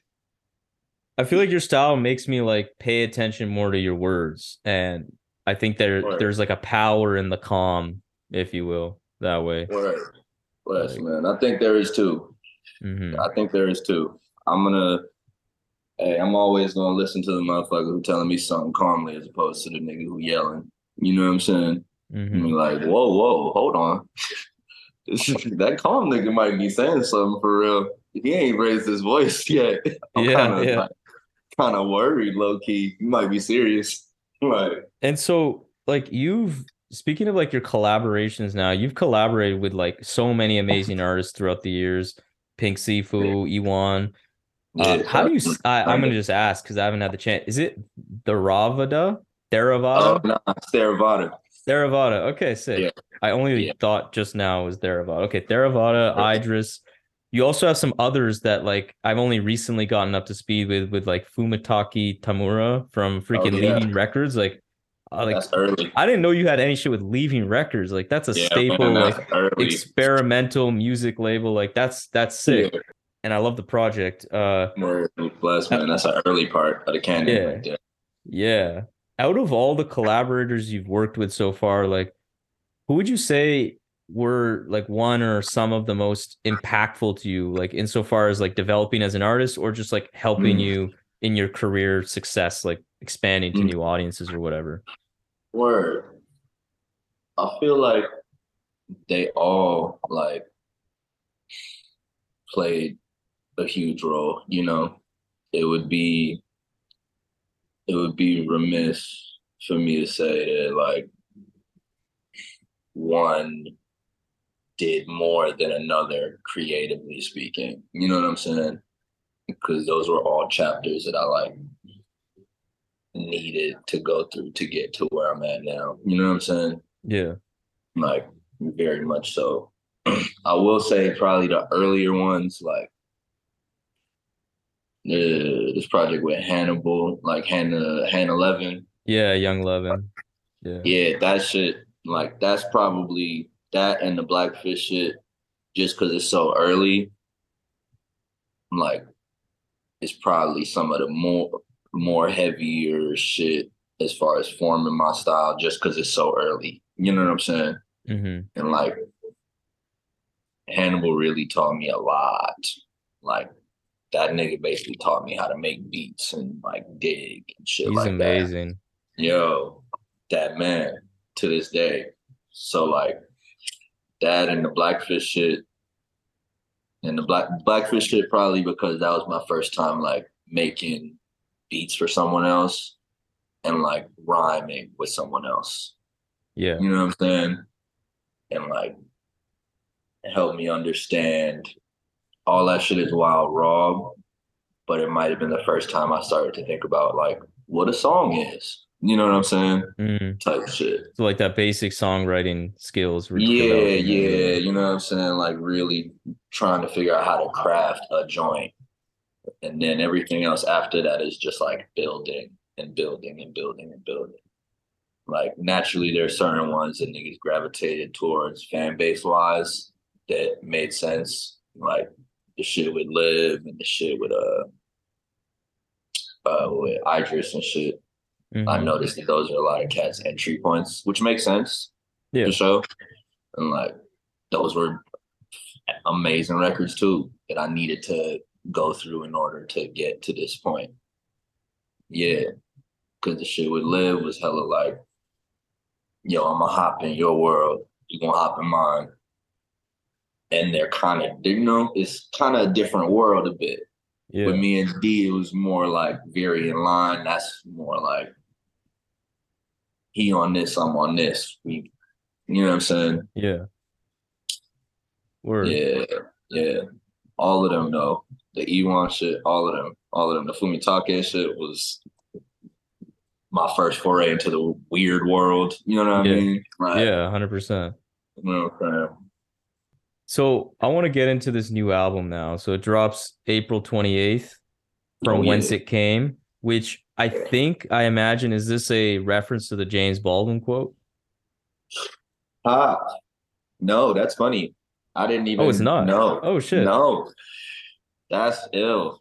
I feel like your style makes me like pay attention more to your words and I think there Right. there's like a power in the calm, if you will, that way. Right. Bless, Like- man. I think there is too. hmm I think there is too. I'm gonna. Hey, I'm always gonna listen to the motherfucker who telling me something calmly as opposed to the nigga who yelling. You know what I'm saying? hmm I'm like, whoa, whoa, hold on. That calm nigga might be saying something for real. He ain't raised his voice yet. I'm Yeah, kind of yeah. like, kind of worried, low key. You might be serious. Like, And so, like, you've speaking of like your collaborations now, you've collaborated with like so many amazing artists throughout the years. Pink Siifu, ewonee. Uh, yeah, how do you? I, am gonna just ask because I haven't had the chance. Is it Theravada? Oh, Theravada? nah, it's Theravada. Theravada. Okay, sick. Yeah. I only Yeah. thought just now was Theravada. Okay, Theravada, Eyedress. You also have some others that like I've only recently gotten up to speed with, with like Fumitake Tamura from freaking Oh, yeah. Leaving Records. Like, uh, like early. I didn't know you had any shit with Leaving Records. Like that's a staple, man, like that's experimental music label. Like that's that's sick, and I love the project. Uh, bless, man. That's an early part of the canon Yeah. right there. yeah. Out of all the collaborators you've worked with so far, like who would you say were like one or some of the most impactful to you, like insofar as like developing as an artist or just like helping Mm. you in your career success, like expanding to Mm. new audiences or whatever? Word. I feel like they all like played a huge role. You know, it would be it would be remiss for me to say that like one did more than another creatively speaking. You know what I'm saying? Because those were all chapters that I like needed to go through to get to where I'm at now. You know what I'm saying? Yeah. Like very much so. I will say probably the earlier ones, like uh, this project with Hannibal, like Hannah Hannah Eleven. Yeah, Young Levin. Yeah. Yeah, that shit, like that's probably that and the Blackfish shit, just because it's so early. Like, it's probably some of the more more heavier shit as far as forming my style, just because it's so early. You know what I'm saying? hmm And like, Hannibal really taught me a lot. Like, that nigga basically taught me how to make beats and like dig and shit He's like that He's amazing. yo, that man to this day. So like that and the blackfish shit. And the black blackfish shit probably because that was my first time like making beats for someone else and like rhyming with someone else. Yeah. You know what I'm saying? And like help me understand all that shit is wild raw, but it might have been the first time I started to think about like what a song is. You know what I'm saying? Mm. Type shit. So like that basic songwriting skills. Yeah, yeah. You know what I'm saying? Like really trying to figure out how to craft a joint. And then everything else after that is just like building and building and building and building. Like naturally there's certain ones that niggas gravitated towards fan base wise that made sense. Like the shit with Live and the shit with uh uh with Eyedress and shit. I Mhm. noticed that those are a lot of cats entry points, which makes sense Yeah. for sure. And like those were amazing records too that I needed to go through in order to get to this point. Yeah. Cause the shit with Live was hella like, yo, I'ma hop in your world, you gonna hop in mine. And they're kind of, you know, it's kind of a different world a bit. Yeah. With me and D, it was more like very in line. That's more like he on this, I'm on this. We You know what I'm saying? Yeah. Word. Yeah, yeah. All of them though. The ewonee shit, all of them. All of them. The Fumitake shit was my first foray into the weird world. You know what I Yeah. mean? Like, Yeah, hundred percent. You know what I'm saying? So I want to get into this new album now. So it drops April twenty eighth from Oh, yeah. Whence It Came, which I think I imagine is this a reference to the James Baldwin quote? Ah, no, that's funny. I didn't even Oh, it's not. No. Oh shit. No. That's ill.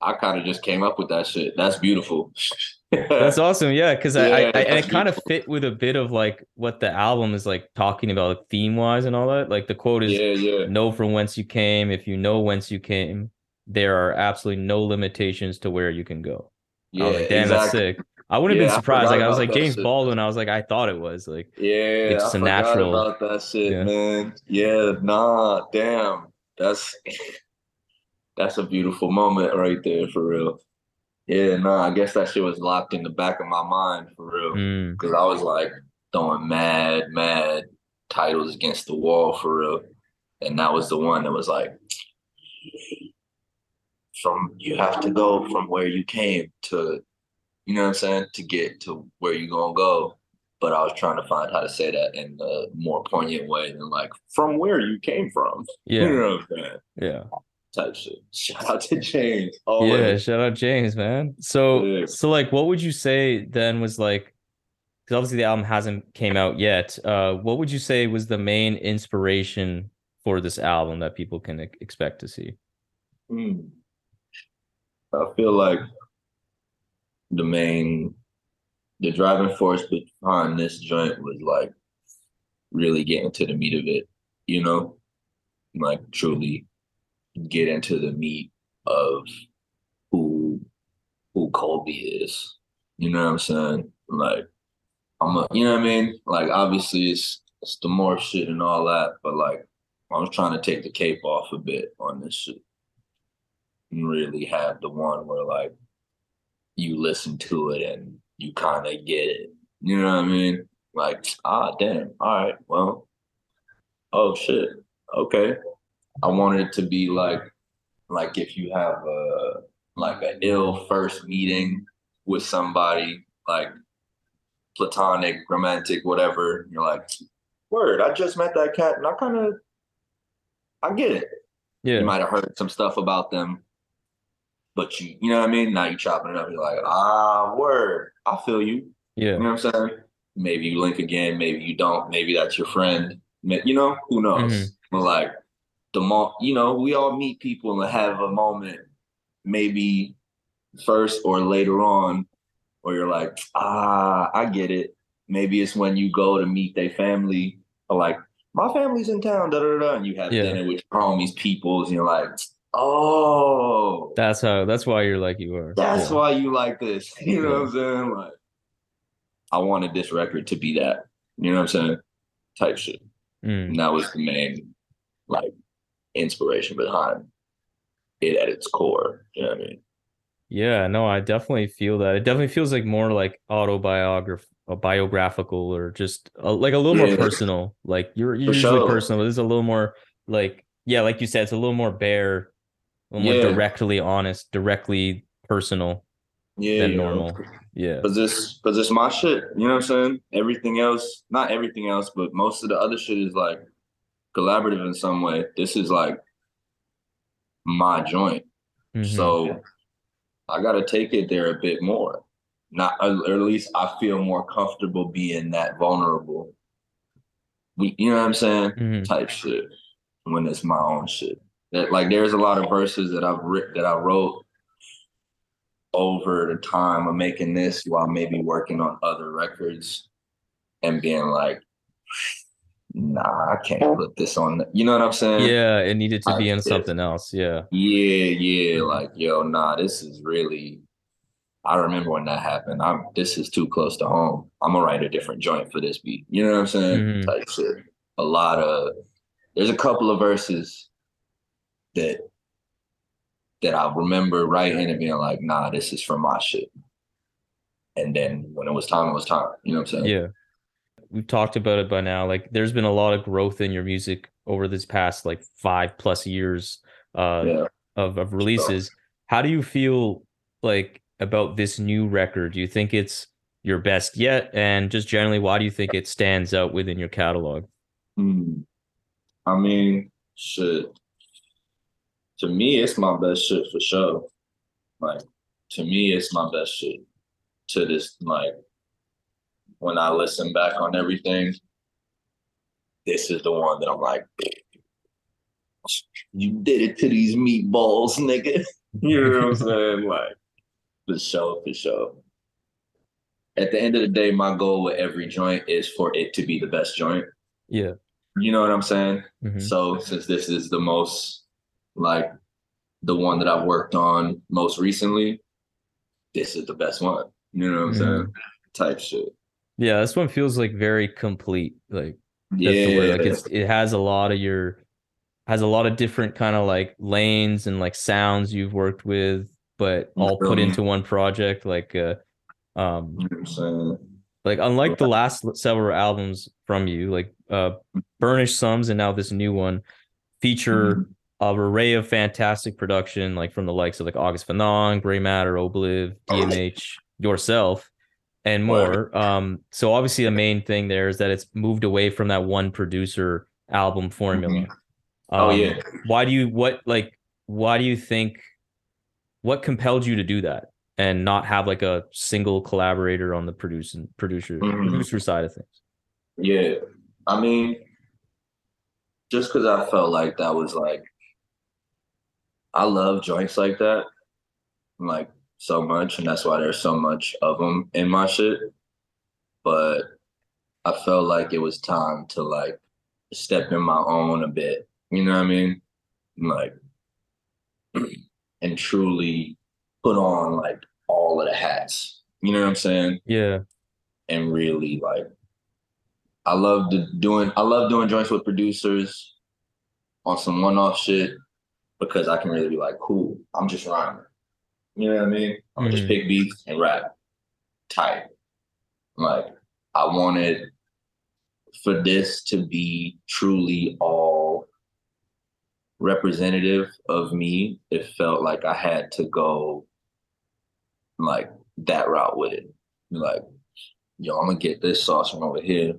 I kind of just came up with that shit. That's beautiful. That's awesome. Yeah, because I, I, I and it kind of fit with a bit of like what the album is like talking about, like theme wise and all that. Like the quote is yeah, yeah. know from whence you came. If you know whence you came, there are absolutely no limitations to where you can go. Yeah, I was like, damn, that's sick. I wouldn't have Yeah, been surprised. forgot Like I was like James shit. Baldwin. I was like, I thought it was like Yeah, It's just I a natural- about that shit, Yeah. man. Yeah, nah, damn. That's that's a beautiful moment right there for real. Yeah, nah, I guess that shit was locked in the back of my mind for real. mm, Cause I was like throwing mad, mad titles against the wall for real. And that was the one that was like from you have to go from where you came to you know what I'm saying, to get to where you're gonna go. But I was trying to find how to say that in a more poignant way than like from where you came from. You yeah, know what I'm saying? yeah. Type shit. Shout out to James. Yeah, shout out James, man. So, Yeah. so like, what would you say then was like? Because obviously the album hasn't came out yet. Uh, what would you say was the main inspiration for this album that people can expect to see? Hmm. I feel like the main, the driving force behind this joint was like really getting to the meat of it, you know, like truly get into the meat of who who Colby is. You know what I'm saying? Like I'm a, you know what I mean? Like obviously it's it's the more shit and all that, but like I was trying to take the cape off a bit on this shit and really have the one where like you listen to it and you kind of get it. You know what I mean? Like, ah, damn. All right. Well, oh shit. Okay. I wanted it to be like, like if you have a like an ill first meeting with somebody, like platonic, romantic, whatever. You're like, word. I just met that cat, and I kind of, I get it Yeah, you might have heard some stuff about them, but you, you know what I mean? Now you chopping it up. You're like, ah, word. I feel you. yeah, You know what I'm saying? Maybe you link again. Maybe you don't. Maybe that's your friend. You know, who knows? Mhm. But like the mo, you know, we all meet people and have a moment, maybe first or later on, where you're like, ah, I get it. Maybe it's when you go to meet their family, or like, my family's in town, da da da, and you have Yeah. dinner with your homies, peoples, and you're like, oh, that's how. That's why you're like you are. that's yeah. why you like this. You know Yeah. what I'm saying? Like, I wanted this record to be that. You know what I'm saying? Type shit. Mm. And that was the main, like, inspiration behind it at its core. You know what I mean? Yeah, no, I definitely feel that. It definitely feels like more like autobiograph, uh, biographical, or just uh, like a little more Yeah. personal. Like you're, you're usually sure. personal, but this is a little more like, yeah, like you said, it's a little more bare, little Yeah. more directly honest, directly personal Yeah. than normal. Yeah, Cause this, cause it's my shit. You know what I'm saying? Everything else, not everything else, but most of the other shit is like collaborative in some way. This is like my joint. Mhm. So I got to take it there a bit more. Not, or at least I feel more comfortable being that vulnerable. We, you know what I'm saying? Mhm. Type shit when it's my own shit. That like there's a lot of verses that I've writ that I wrote over the time of making this while maybe working on other records and being like, nah, I can't put this on. The, you know what I'm saying? yeah, it needed to I be in something else. Yeah, Yeah, yeah, like yo, nah, this is really. I remember when that happened. I'm this is too close to home. I'm gonna write a different joint for this beat. You know what I'm saying? Mhm. Type shit. A lot of there's a couple of verses that that I remember writing and being like, nah, this is for my shit. And then when it was time, it was time. You know what I'm saying? yeah. We've talked about it by now. Like there's been a lot of growth in your music over this past like five plus years uh Yeah. of, of releases. How do you feel like about this new record? Do you think it's your best yet? And just generally, why do you think it stands out within your catalog? Hmm. I mean, shit. To me, it's my best shit for sure. Like, to me, it's my best shit. To this, like, when I listen back on everything, this is the one that I'm like, you did it to these meatballs, nigga. you know what I'm saying? Like, for sure, for sure. At the end of the day, my goal with every joint is for it to be the best joint. Yeah. You know what I'm saying? Mhm. So since this is the most like the one that I've worked on most recently, this is the best one. You know what I'm saying? Type shit. Yeah, this one feels like very complete. Like that's Yeah, the word. Like it's it has a lot of your has a lot of different kind of like lanes and like sounds you've worked with, but all put into one project. Like uh um you know what I'm saying? like unlike the last several albums from you, like uh Burnished Sums and now this new one feature Mhm. a array of fantastic production, like from the likes of like August Fanon, Grey Matter, Obliv, DMH, yourself, and more. Um, so obviously the main thing there is that it's moved away from that one producer album formula. Oh, Um, yeah. Why do you what like why do you think what compelled you to do that and not have like a single collaborator on the producing producer Mhm. producer side of things? Yeah. I mean, just because I felt like that was like, I love joints like that, like so much, and that's why there's so much of them in my shit. But I felt like it was time to like step in my own a bit. You know what I mean? Like, and truly put on like all of the hats. You know what I'm saying? Yeah. and really like I love doing I love doing joints with producers on some one-off shit because I can really be like, cool, I'm just rhyming. You know what I mean? I'm just Mhm. pick beats and rap. Tight. Like I wanted for this to be truly all representative of me. It felt like I had to go like that route with it. Like yo, I'm gonna get this sauce from over here.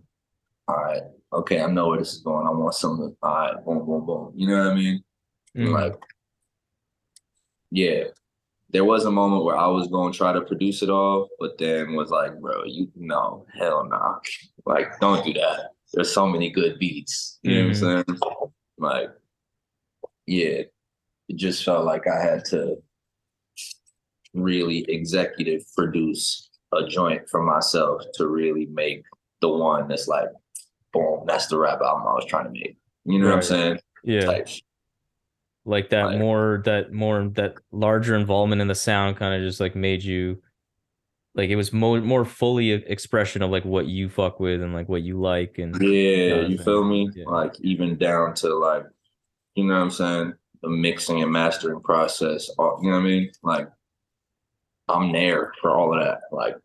All right, okay, I know where this is going. I want something. All right, boom, boom, boom. You know what I mean? Mhm. Like, yeah, there was a moment where I was gonna try to produce it all, but then was like, bro, you no, hell nah. Like, don't do that. There's so many good beats. You know what I'm mm. saying? Like, yeah, it just felt like I had to really executive produce a joint for myself to really make the one that's like, boom, that's the rap album I was trying to make. You know what I'm saying? yeah. Type. Like that Like- more that more that larger involvement in the sound kind of just like made you like it was more more fully expression of like what you fuck with and like what you like and Yeah, you feel me? yeah. Like even down to like, you know what I'm saying? The mixing and mastering process. You know what I mean? Like I'm there for all of that. Like,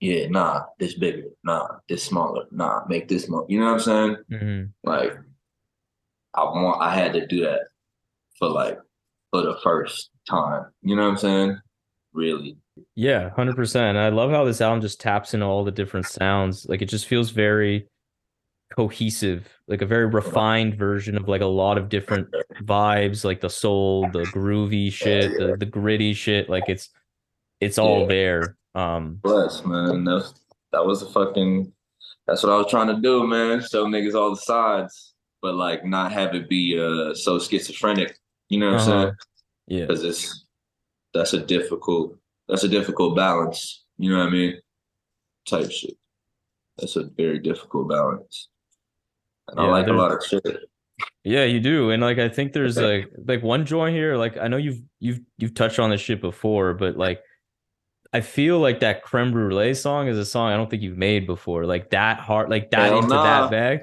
yeah, nah, this bigger, nah, this smaller, nah, make this more. You know what I'm saying? Mhm. Like I want I had to do that for like for the first time. You know what I'm saying? Really. yeah 100% i love how this album just taps into all the different sounds like it just feels very cohesive like a very refined version of like a lot of different vibes like the soul the groovy shit the, the gritty shit like it's it's all Yeah. there um Bless, man. That's that was a fucking that's what I was trying to do, man. Show niggas all the sides, but like not have it be uh so schizophrenic. You know what I'm Uh-huh. saying? yeah Because it's that's a difficult that's a difficult balance. You know what I mean? Type shit. That's a very difficult balance. And I Yeah, like a lot of shit. Yeah, you do. And like I think there's like like one joint here, like I know you've you've you've touched on this shit before, but like I feel like that creme brulee song is a song I don't think you've made before. Like that hard like that Hell into nah. that bag.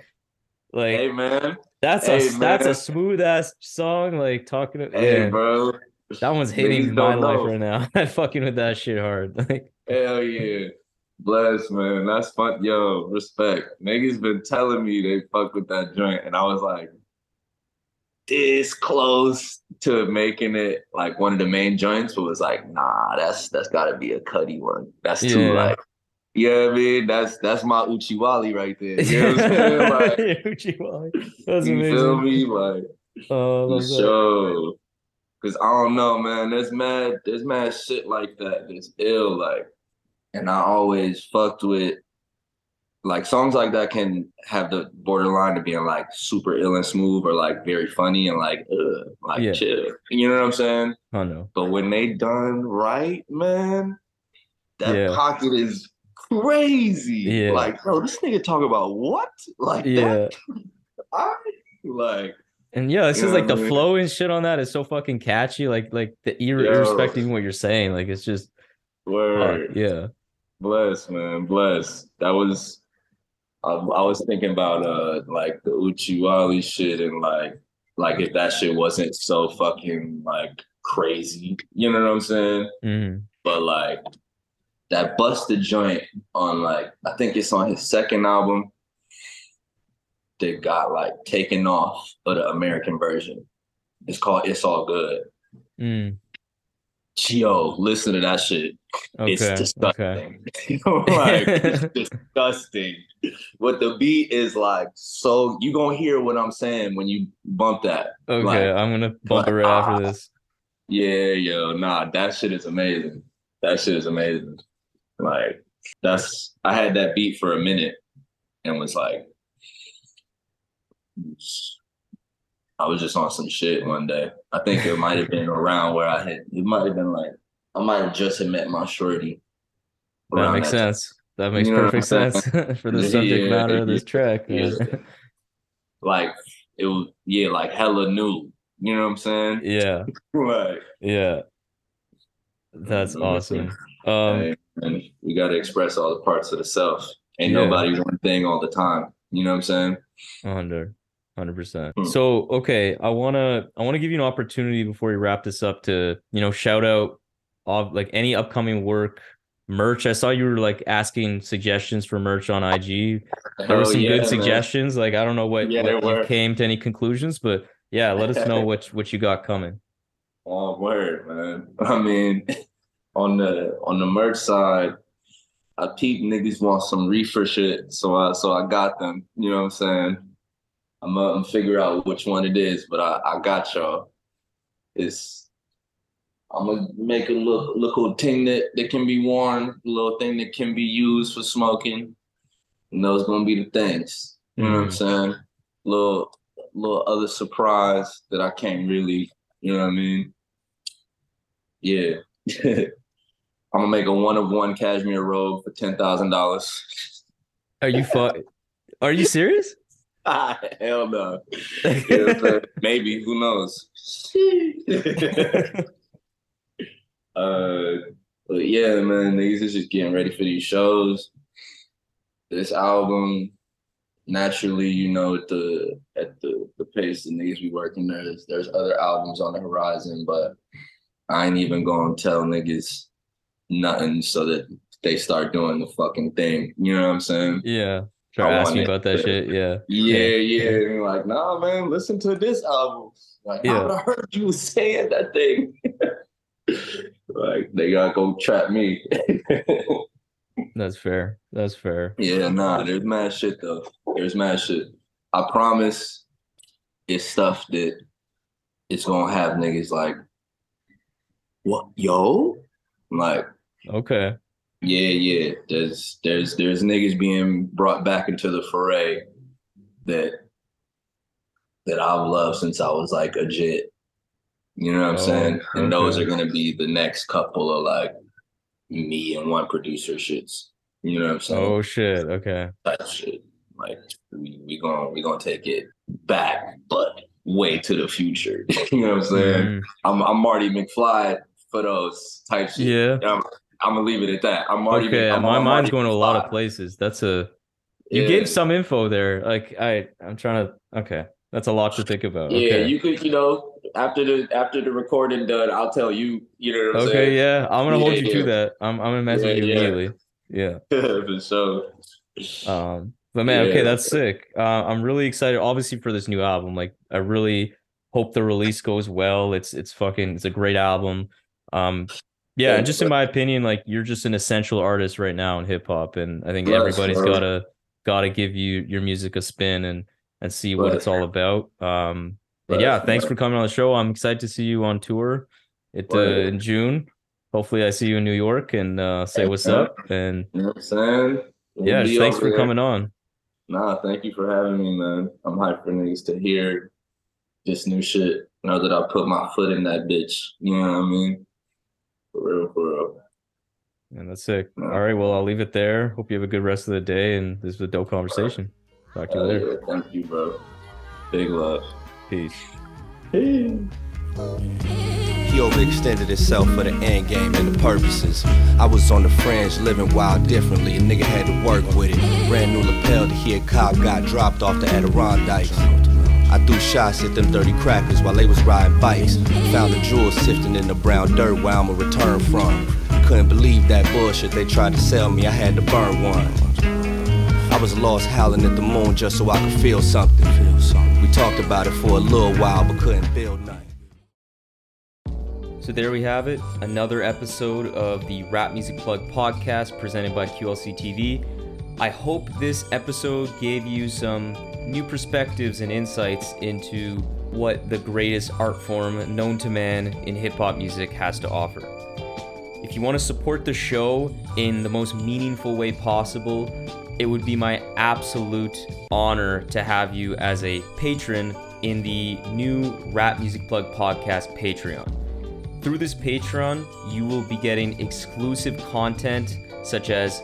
Like Hey man. That's a hey, that's a smooth ass song. Like talking to Hey yeah, bro. that one's hitting Niggas my life know. right now. I'm fucking with that shit hard. Like Hell yeah. Bless, man. That's fun. Yo, respect. Niggas been telling me they fuck with that joint, and I was like, this close to making it like one of the main joints, but was like, nah, that's that's gotta be a Cuddy one. That's too Yeah. like, you know what I mean? That's that's my Uchiwali right there. You know what I'm saying? Like, Uchiwali. That's you feel me? Like, Oh, for sure. Cause I don't know, man. There's mad, there's mad shit like that that's ill, like, and I always fucked with like songs like that can have the borderline to being like super ill and smooth or like very funny and like ugh, like Yeah. chill. You know what I'm saying? I know. But when they done right, man, that Yeah. pocket is crazy. Yeah. Like, bro, this nigga talk about what? Like Yeah. that? I like And yeah, it's You just like the mean? flow and shit on that is so fucking catchy. Like like the ir- Yo. irrespective of what you're saying, like it's just uh, word. yeah. Bless, man, bless. That was, I, I was thinking about uh like the Uchiwali shit and like like if that shit wasn't so fucking like crazy, you know what I'm saying? Mhm. But like that busted joint on like I think it's on his second album that got like taken off of the American version. It's called It's All Good. Mm. Yo, listen to that shit. It's Okay. Okay. disgusting. Know, like it's disgusting. But the beat is like so you gonna hear what I'm saying when you bump that. Okay. Like- I'm gonna bump it right after this. Yeah, yo, nah, that shit is amazing. That shit is amazing. Like that's I had that beat for a minute and was like I was just on some shit one day. I think it might have been around where I had it might have been like I might have just had met my shorty. That makes that time. sense. That makes You perfect sense for the Yeah, subject matter of this track. yeah. Like it was yeah, like hella new. You know what I'm saying? yeah. Like Yeah. That's awesome. Um and we got to express all the parts of the self. Ain't Yeah. nobody one thing all the time. You know what I'm saying? 100 100%. Hmm. So, okay, I want to I want to give you an opportunity before we wrap this up to, you know, shout out of like any upcoming work, merch. I saw you were like asking suggestions for merch on IG. There were some yeah, good man. suggestions. Like I don't know what, Yeah, what you were. came to any conclusions, but yeah, let us know what what you got coming. Oh, word, man. I mean, on the on the merch side, I peep niggas want some reefer shit, so I so I got them. You know what I'm saying? I'm gonna figure out which one it is, but I I got y'all. It's I'm gonna make a little little thing that that can be worn, a little thing that can be used for smoking. And those gonna be the things. You know what I'm Mhm. saying? Little little other surprise that I can't really, you know what I mean? Yeah. I'm gonna make a one of one cashmere robe for ten thousand dollars. Are you fu- Are you serious? Hell no. You know what I'm saying? Maybe, who knows? uh but yeah, man, niggas is just getting ready for these shows. This album, naturally, you know, at the at the the pace the niggas be working, there's there's other albums on the horizon, but I ain't even gonna tell niggas nothing so that they start doing the fucking thing. You know what I'm saying? yeah. Try want asking it about that shit. Yeah. Yeah, yeah. And like, nah, man, listen to this album. Like, Yeah. I heard you saying that thing. like, they gotta go trap me. That's fair. That's fair. yeah, nah, there's mad shit though. There's mad shit. I promise it's stuff that it's gonna have niggas like, what, yo? I'm Like, Okay. Yeah, yeah. There's there's there's niggas being brought back into the foray that that I've loved since I was like a jit. You know what I'm Oh, saying? And those are gonna be the next couple of like me and one producer shits. You know what I'm saying? Oh shit. Okay. Type shit. Like we we gonna we gonna take it back, but way to the future. you know what I'm saying? Mm, I'm I'm Marty McFly for those type shit. yeah. I'm, I'm gonna leave it at that. I'm already. Okay. I'm My mind's going to a lot of places. That's a you Yeah. gave some info there. Like I I'm trying to okay. That's a lot to think about. Yeah, Okay. you could, you know, after the after the recording done, I'll tell you. You know what I'm Okay, saying? yeah. I'm gonna hold Yeah, you to that. I'm I'm gonna message Yeah, you yeah. immediately. Yeah. for sure. Um, but man, okay, that's sick. Uh, I'm really excited, obviously, for this new album. Like, I really hope the release goes well. It's it's fucking it's a great album. Um, yeah, and just in my opinion, like you're just an essential artist right now in hip hop, and I think everybody's bro. gotta gotta give you your music a spin and and see what it's all about. Um, yeah, thanks for coming on the show. I'm excited to see you on tour. It uh, in June. Hopefully, I see you in New York and uh, say what's up. And You know what I'm saying? We'll yeah, thanks for there. coming on. Nah, thank you for having me, man. I'm hyped for niggas to hear this new shit. Know that I put my foot in that bitch. You know what I mean? For real, for real. And that's sick. Yeah. All right. Well, I'll leave it there. Hope you have a good rest of the day. And this was a dope conversation. Talk to you Hell later. yeah, thank you, bro. Big love. Peace. He overextended himself for the end game and the purposes. I was on the fringe, living wild differently. A nigga had to work with it. Brand new lapel to hear cop got dropped off the Adirondacks. I threw shots at them dirty crackers while they was riding bikes. Found the jewels sifting in the brown dirt where I'ma return from. Couldn't believe that bullshit they tried to sell me. I had to burn one. I was lost howling at the moon just so I could feel something. We talked about it for a little while but couldn't build nothing. So there we have it. Another episode of the Rap Music Plug podcast presented by QLC TV. I hope this episode gave you some new perspectives and insights into what the greatest art form known to man in hip hop music has to offer. If you want to support the show in the most meaningful way possible, it would be my absolute honor to have you as a patron in the new Rap Music Plug podcast Patreon. Through this Patreon, you will be getting exclusive content such as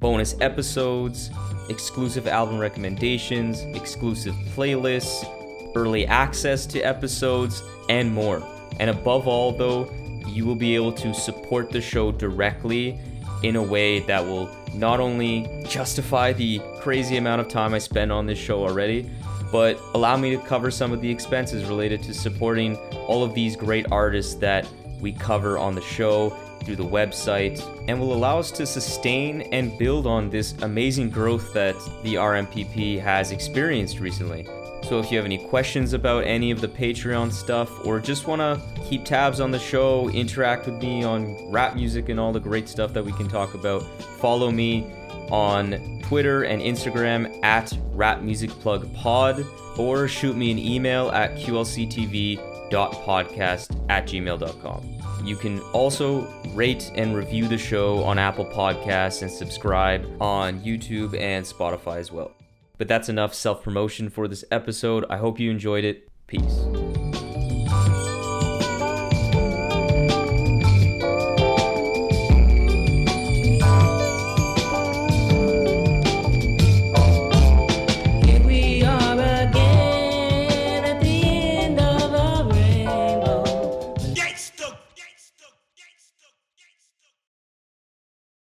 bonus episodes, exclusive album recommendations, exclusive playlists, early access to episodes, and more. And above all, though, you will be able to support the show directly in a way that will not only justify the crazy amount of time I spend on this show already, but allow me to cover some of the expenses related to supporting all of these great artists that we cover on the show through the website and will allow us to sustain and build on this amazing growth that the RMPP has experienced recently. So if you have any questions about any of the Patreon stuff or just want to keep tabs on the show, interact with me on rap music and all the great stuff that we can talk about, follow me on Twitter and Instagram at Rap Music Plug Pod or shoot me an email at qlctv.podcast at gmail.com. You can also rate and review the show on Apple Podcasts and subscribe on YouTube and Spotify as well. But that's enough self promotion for this episode. I hope you enjoyed it. Peace.